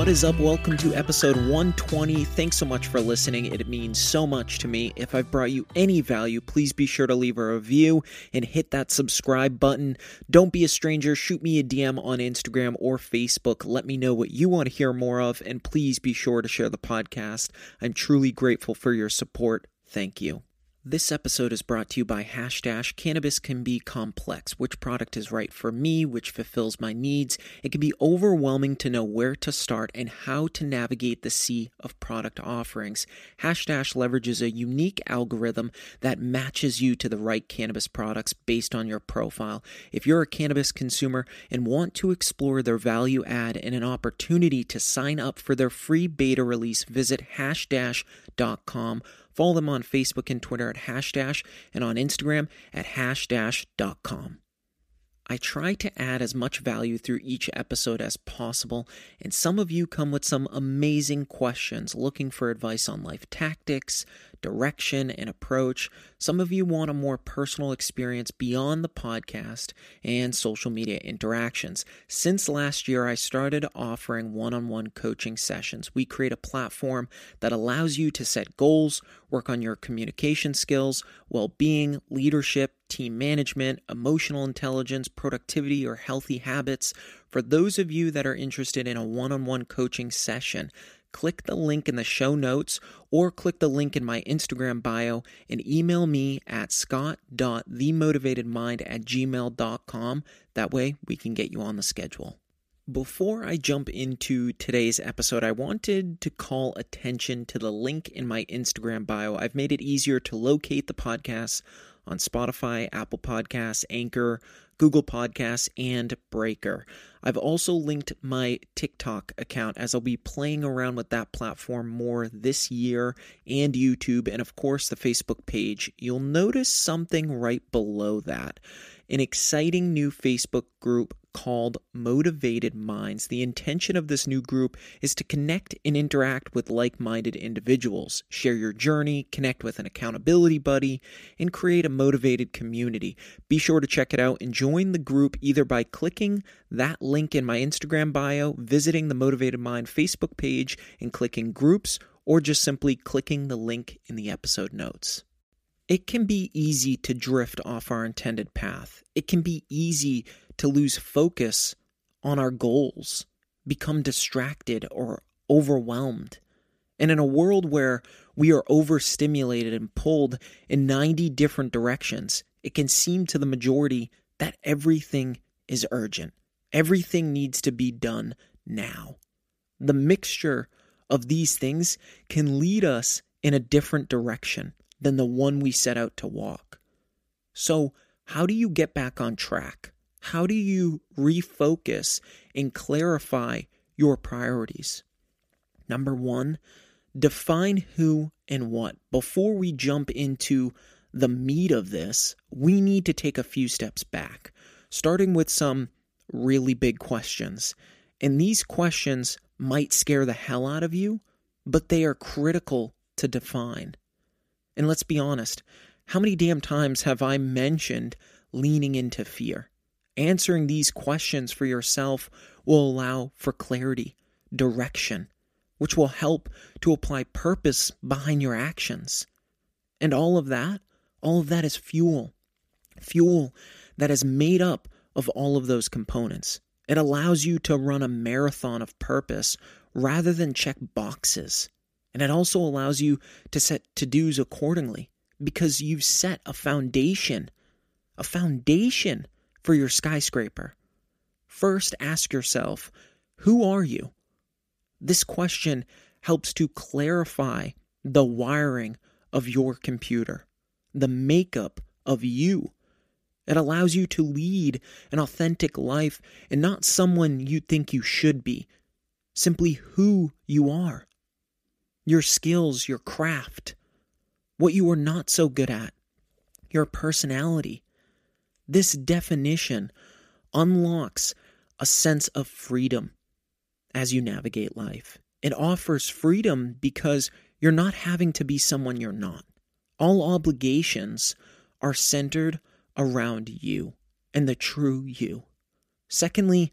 What is up? Welcome to episode 120. Thanks so much for listening. It means so much to me. If I've brought you any value, please be sure to leave a review and hit that subscribe button. Don't be a stranger. Shoot me a DM on Instagram or Facebook. Let me know what you want to hear more of, and please be sure to share the podcast. I'm truly grateful for your support. Thank you. This episode is brought to you by Hashdash. Cannabis can be complex. Which product is right for me? Which fulfills my needs? It can be overwhelming to know where to start and how to navigate the sea of product offerings. Hashdash leverages a unique algorithm that matches you to the right cannabis products based on your profile. If you're a cannabis consumer and want to explore their value add and an opportunity to sign up for their free beta release, visit hashdash.com Follow them on Facebook and Twitter at Hashdash and on Instagram at hashdash.com. I try to add as much value through each episode as possible, and some of you come with some amazing questions looking for advice on life tactics, direction, and approach. Some of you want a more personal experience beyond the podcast and social media interactions. Since last year, I started offering one on one coaching sessions. We create a platform that allows you to set goals, work on your communication skills, well being, leadership, team management, emotional intelligence, productivity, or healthy habits. For those of you that are interested in a one on one coaching session, click the link in the show notes or click the link in my Instagram bio and email me at scott.themotivatedmind at gmail.com. That way we can get you on the schedule. Before I jump into today's episode, I wanted to call attention to the link in my Instagram bio. I've made it easier to locate the podcast on Spotify, Apple Podcasts, Anchor, Google Podcasts, and Breaker. I've also linked my TikTok account as I'll be playing around with that platform more this year and YouTube, and of course the Facebook page. You'll notice something right below that an exciting new Facebook group called Motivated Minds. The intention of this new group is to connect and interact with like minded individuals, share your journey, connect with an accountability buddy, and create a motivated community. Be sure to check it out and join the group either by clicking that link in my Instagram bio, visiting the Motivated Mind Facebook page, and clicking groups, or just simply clicking the link in the episode notes. It can be easy to drift off our intended path. It can be easy to lose focus on our goals, become distracted or overwhelmed. And in a world where we are overstimulated and pulled in 90 different directions, it can seem to the majority that everything is urgent. Everything needs to be done now. The mixture of these things can lead us in a different direction than the one we set out to walk. So, how do you get back on track? How do you refocus and clarify your priorities. Number one, define who and what. Before we jump into the meat of this, we need to take a few steps back, starting with some really big questions. And these questions might scare the hell out of you, but they are critical to define. And let's be honest, how many damn times have I mentioned leaning into fear? Answering these questions for yourself will allow for clarity, direction, which will help to apply purpose behind your actions. And all of that, all of that is fuel. Fuel that is made up of all of those components. It allows you to run a marathon of purpose rather than check boxes. And it also allows you to set to dos accordingly because you've set a foundation, a foundation for your skyscraper. First, ask yourself, who are you? This question helps to clarify the wiring of your computer, the makeup of you. It allows you to lead an authentic life and not someone you think you should be, simply who you are. Your skills, your craft, what you are not so good at, your personality. This definition unlocks a sense of freedom as you navigate life. It offers freedom because you're not having to be someone you're not. All obligations are centered around you and the true you. Secondly,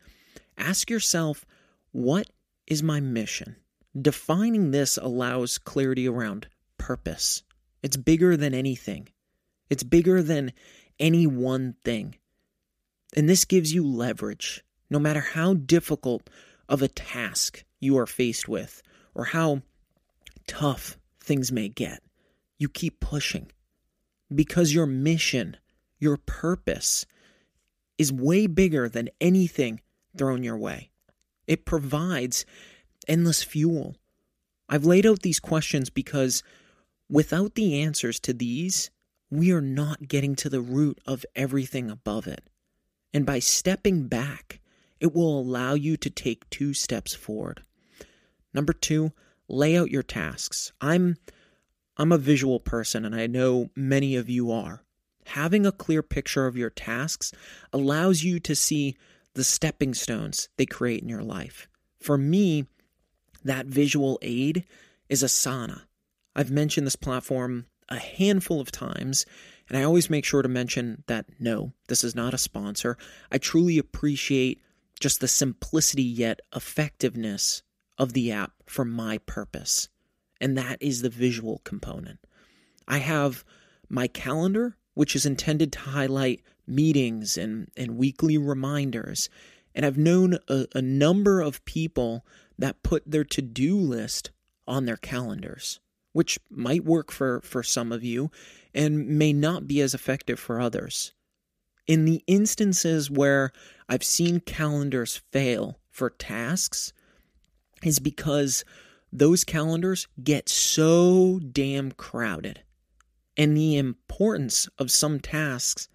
ask yourself, what is my mission? Defining this allows clarity around purpose. It's bigger than anything, it's bigger than any one thing. And this gives you leverage, no matter how difficult of a task you are faced with or how tough things may get. You keep pushing because your mission, your purpose, is way bigger than anything thrown your way. It provides endless fuel. I've laid out these questions because without the answers to these, we are not getting to the root of everything above it. And by stepping back, it will allow you to take two steps forward. Number two, lay out your tasks. I'm I'm a visual person and I know many of you are. Having a clear picture of your tasks allows you to see the stepping stones they create in your life. For me, that visual aid is Asana. I've mentioned this platform a handful of times, and I always make sure to mention that no, this is not a sponsor. I truly appreciate just the simplicity yet effectiveness of the app for my purpose, and that is the visual component. I have my calendar, which is intended to highlight meetings and, and weekly reminders. And I've known a, a number of people that put their to do list on their calendars which might work for, for some of you and may not be as effective for others. In the instances where I've seen calendars fail for tasks, is because those calendars get so damn crowded and the importance of some tasks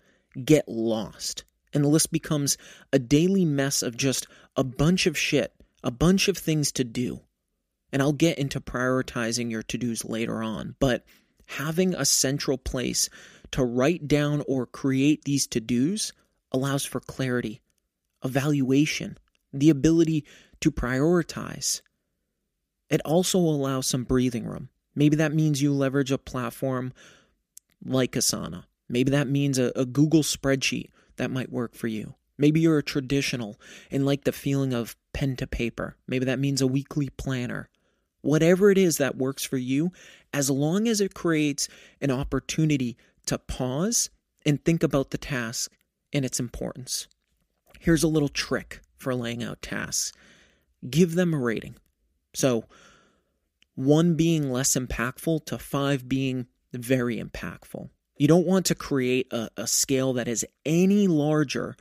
get lost and the list becomes a daily mess of just a bunch of shit, a bunch of things to do. And I'll get into prioritizing your to dos later on, but having a central place to write down or create these to dos allows for clarity, evaluation, the ability to prioritize. It also allows some breathing room. Maybe that means you leverage a platform like Asana. Maybe that means a, a Google spreadsheet that might work for you. Maybe you're a traditional and like the feeling of pen to paper. Maybe that means a weekly planner whatever it is that works for you, as long as it creates an opportunity to pause and think about the task and its importance. Here's a little trick for laying out tasks give them a rating. So, one being less impactful to five being very impactful. You don't want to create a, a scale that is any larger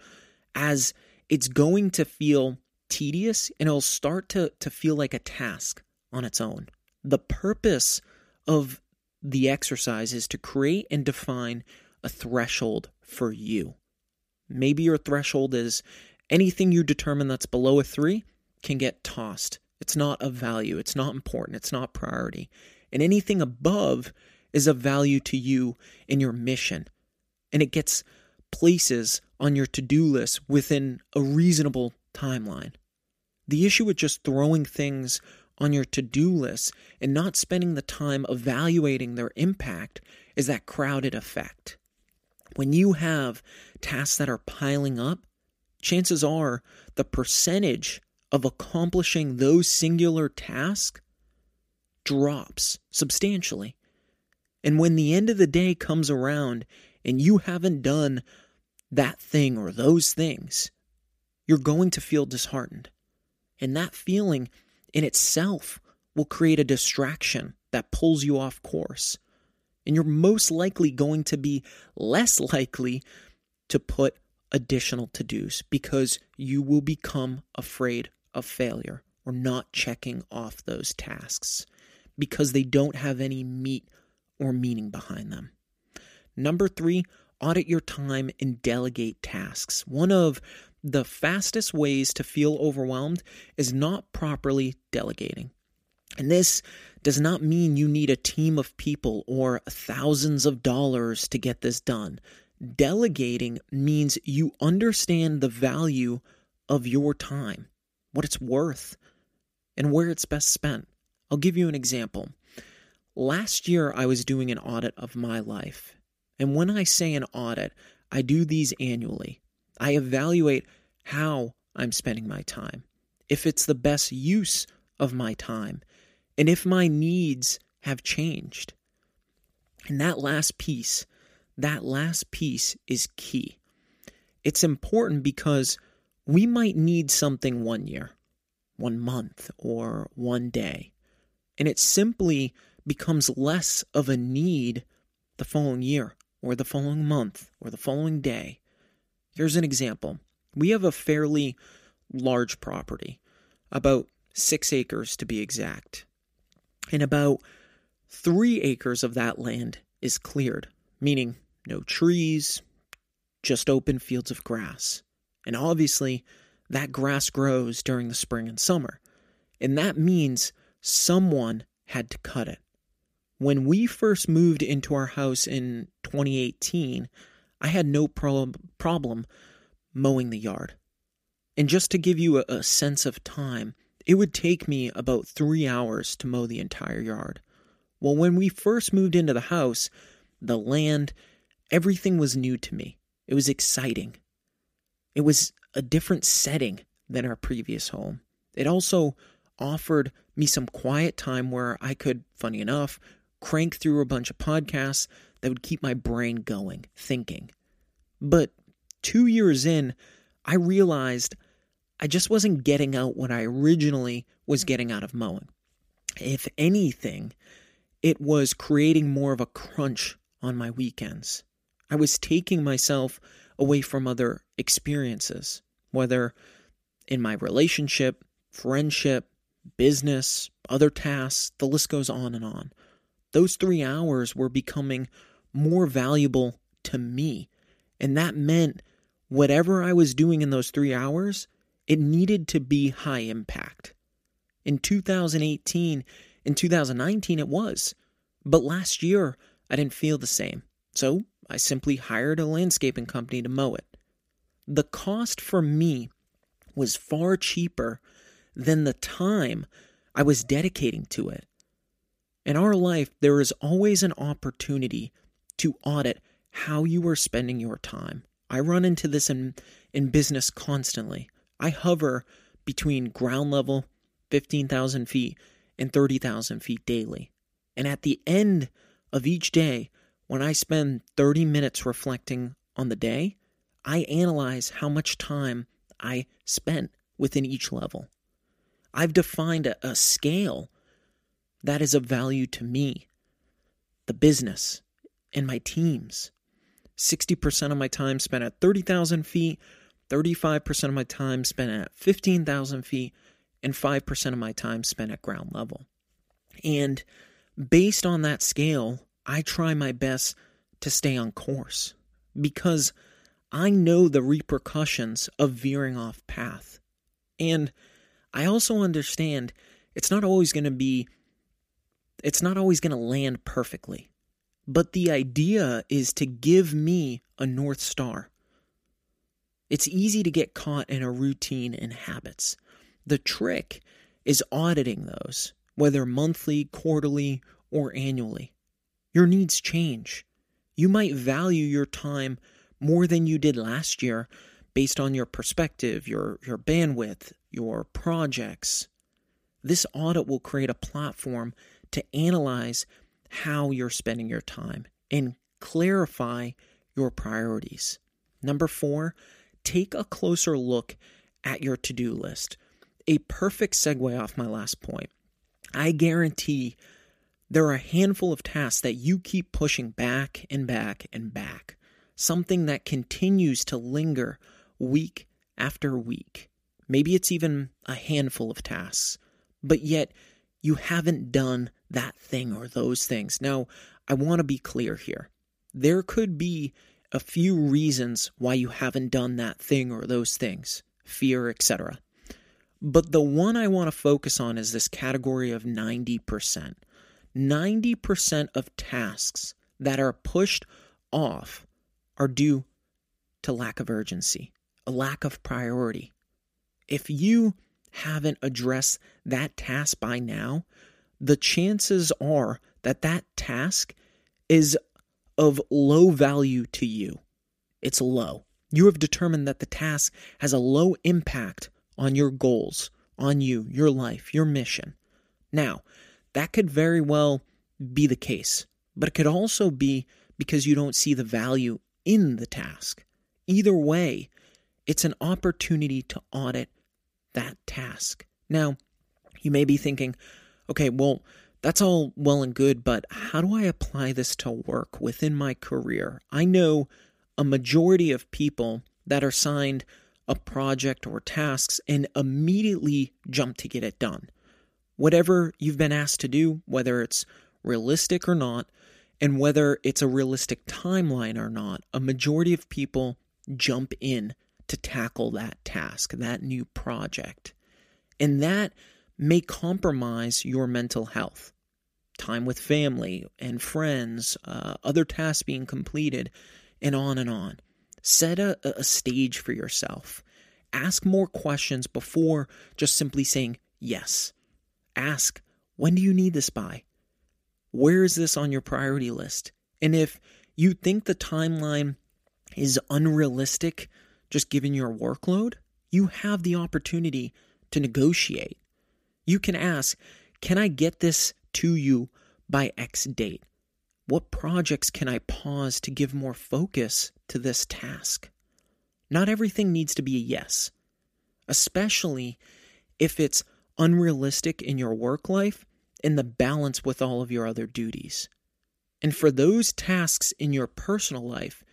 as it's going to feel tedious and it'll start to, to feel like a task on its own. The purpose of the exercise is to create and define a threshold for you. Maybe your threshold is anything you determine that's below a three, can get tossed. It's not of value. It's not important. It's not priority. And anything above is of value to you in your mission. And it gets places on your to do list within a reasonable timeline. The issue with just throwing things on your to do list and not spending the time evaluating their impact is that crowded effect. When you have tasks that are piling up, chances are the percentage of accomplishing those singular tasks drops substantially. And when the end of the day comes around and you haven't done that thing or those things, you're going to feel disheartened. And that feeling in itself will create a distraction that pulls you off course. And you're most likely going to be less likely to put additional to dos because you will become afraid of failure or not checking off those tasks because they don't have any meat or meaning behind them. Number three, audit your time and delegate tasks. One of the fastest ways to feel overwhelmed is not properly delegating. And this does not mean you need a team of people or thousands of dollars to get this done. Delegating means you understand the value of your time, what it's worth, and where it's best spent. I'll give you an example. Last year, I was doing an audit of my life. And when I say an audit, I do these annually. I evaluate how I'm spending my time, if it's the best use of my time, and if my needs have changed. And that last piece, that last piece is key. It's important because we might need something one year, one month, or one day. And it simply becomes less of a need the following year, or the following month, or the following day. Here's an example we have a fairly large property, about six acres to be exact. And about three acres of that land is cleared, meaning no trees, just open fields of grass. And obviously, that grass grows during the spring and summer. And that means someone had to cut it. When we first moved into our house in 2018, I had no pro- problem mowing the yard. And just to give you a, a sense of time, it would take me about three hours to mow the entire yard. Well, when we first moved into the house, the land, everything was new to me. It was exciting. It was a different setting than our previous home. It also offered me some quiet time where I could, funny enough, crank through a bunch of podcasts that would keep my brain going, thinking. But two years in, I realized I just wasn't getting out what I originally was getting out of mowing. If anything, it was creating more of a crunch on my weekends. I was taking myself away from other experiences, whether in my relationship, friendship, business, other tasks, the list goes on and on. Those three hours were becoming more valuable to me. And that meant whatever I was doing in those three hours, it needed to be high impact. In 2018, in 2019, it was. But last year, I didn't feel the same. So I simply hired a landscaping company to mow it. The cost for me was far cheaper than the time I was dedicating to it. In our life, there is always an opportunity to audit how you are spending your time. I run into this in, in business constantly. I hover between ground level, 15,000 feet, and 30,000 feet daily. And at the end of each day, when I spend 30 minutes reflecting on the day, I analyze how much time I spent within each level. I've defined a, a scale that is of value to me, the business, and my teams. 60% of my time spent at 30,000 feet, 35% of my time spent at 15,000 feet, and 5% of my time spent at ground level. And based on that scale, I try my best to stay on course because I know the repercussions of veering off path. And I also understand it's not always going to be it's not always going to land perfectly. But the idea is to give me a North Star. It's easy to get caught in a routine and habits. The trick is auditing those, whether monthly, quarterly, or annually. Your needs change. You might value your time more than you did last year based on your perspective, your, your bandwidth, your projects. This audit will create a platform to analyze how you're spending your time and clarify your priorities. Number four, take a closer look at your to do list. A perfect segue off my last point. I guarantee there are a handful of tasks that you keep pushing back and back and back, something that continues to linger week after week. Maybe it's even a handful of tasks, but yet you haven't done that thing or those things. Now, I want to be clear here. There could be a few reasons why you haven't done that thing or those things, fear, etc. But the one I want to focus on is this category of 90%. 90% of tasks that are pushed off are due to lack of urgency, a lack of priority. If you haven't addressed that task by now, the chances are that that task is of low value to you. It's low. You have determined that the task has a low impact on your goals, on you, your life, your mission. Now, that could very well be the case, but it could also be because you don't see the value in the task. Either way, it's an opportunity to audit that task. Now, you may be thinking, okay, well, that's all well and good, but how do I apply this to work within my career? I know a majority of people that are signed a project or tasks and immediately jump to get it done. Whatever you've been asked to do, whether it's realistic or not, and whether it's a realistic timeline or not, a majority of people jump in to tackle that task, that new project. And that may compromise your mental health. Time with family and friends, uh, other tasks being completed, and on and on. Set a, a stage for yourself. Ask more questions before just simply saying yes. Ask, when do you need this by? Where is this on your priority list? And if you think the timeline is unrealistic, just given your workload, you have the opportunity to negotiate. You can ask, Can I get this to you by X date? What projects can I pause to give more focus to this task? Not everything needs to be a yes, especially if it's unrealistic in your work life and the balance with all of your other duties. And for those tasks in your personal life,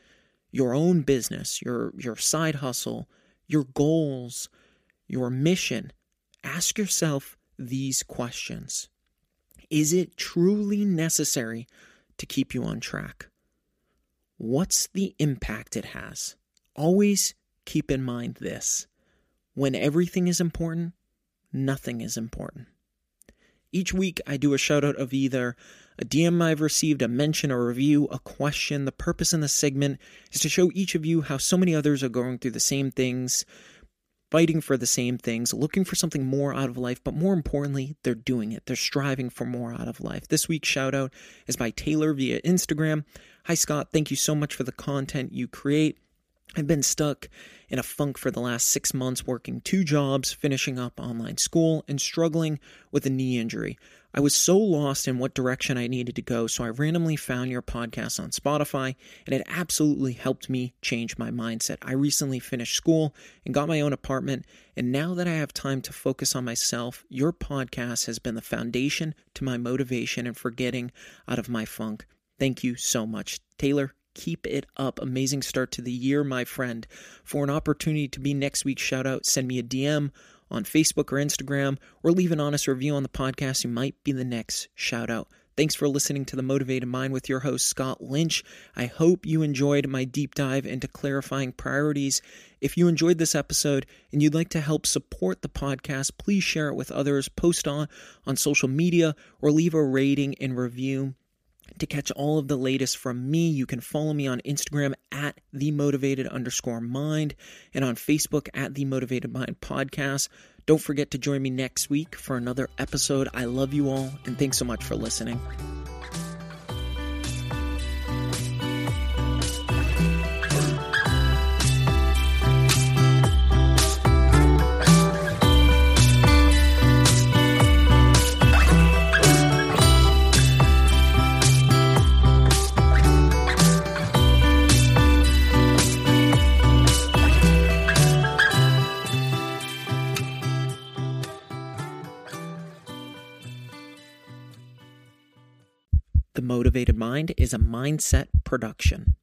your own business, your, your side hustle, your goals, your mission, ask yourself these questions Is it truly necessary to keep you on track? What's the impact it has? Always keep in mind this when everything is important, nothing is important. Each week, I do a shout out of either a DM I've received, a mention, a review, a question. The purpose in the segment is to show each of you how so many others are going through the same things, fighting for the same things, looking for something more out of life, but more importantly, they're doing it. They're striving for more out of life. This week's shout out is by Taylor via Instagram. Hi, Scott. Thank you so much for the content you create. I've been stuck in a funk for the last six months, working two jobs, finishing up online school, and struggling with a knee injury. I was so lost in what direction I needed to go, so I randomly found your podcast on Spotify, and it absolutely helped me change my mindset. I recently finished school and got my own apartment, and now that I have time to focus on myself, your podcast has been the foundation to my motivation and for getting out of my funk. Thank you so much. Taylor, keep it up. Amazing start to the year, my friend. For an opportunity to be next week's shout out, send me a DM on Facebook or Instagram, or leave an honest review on the podcast. You might be the next shout out. Thanks for listening to The Motivated Mind with your host, Scott Lynch. I hope you enjoyed my deep dive into clarifying priorities. If you enjoyed this episode and you'd like to help support the podcast, please share it with others, post on, on social media, or leave a rating and review. To catch all of the latest from me, you can follow me on Instagram at the motivated underscore mind and on Facebook at the motivated mind podcast. Don't forget to join me next week for another episode. I love you all, and thanks so much for listening. Mind is a mindset production.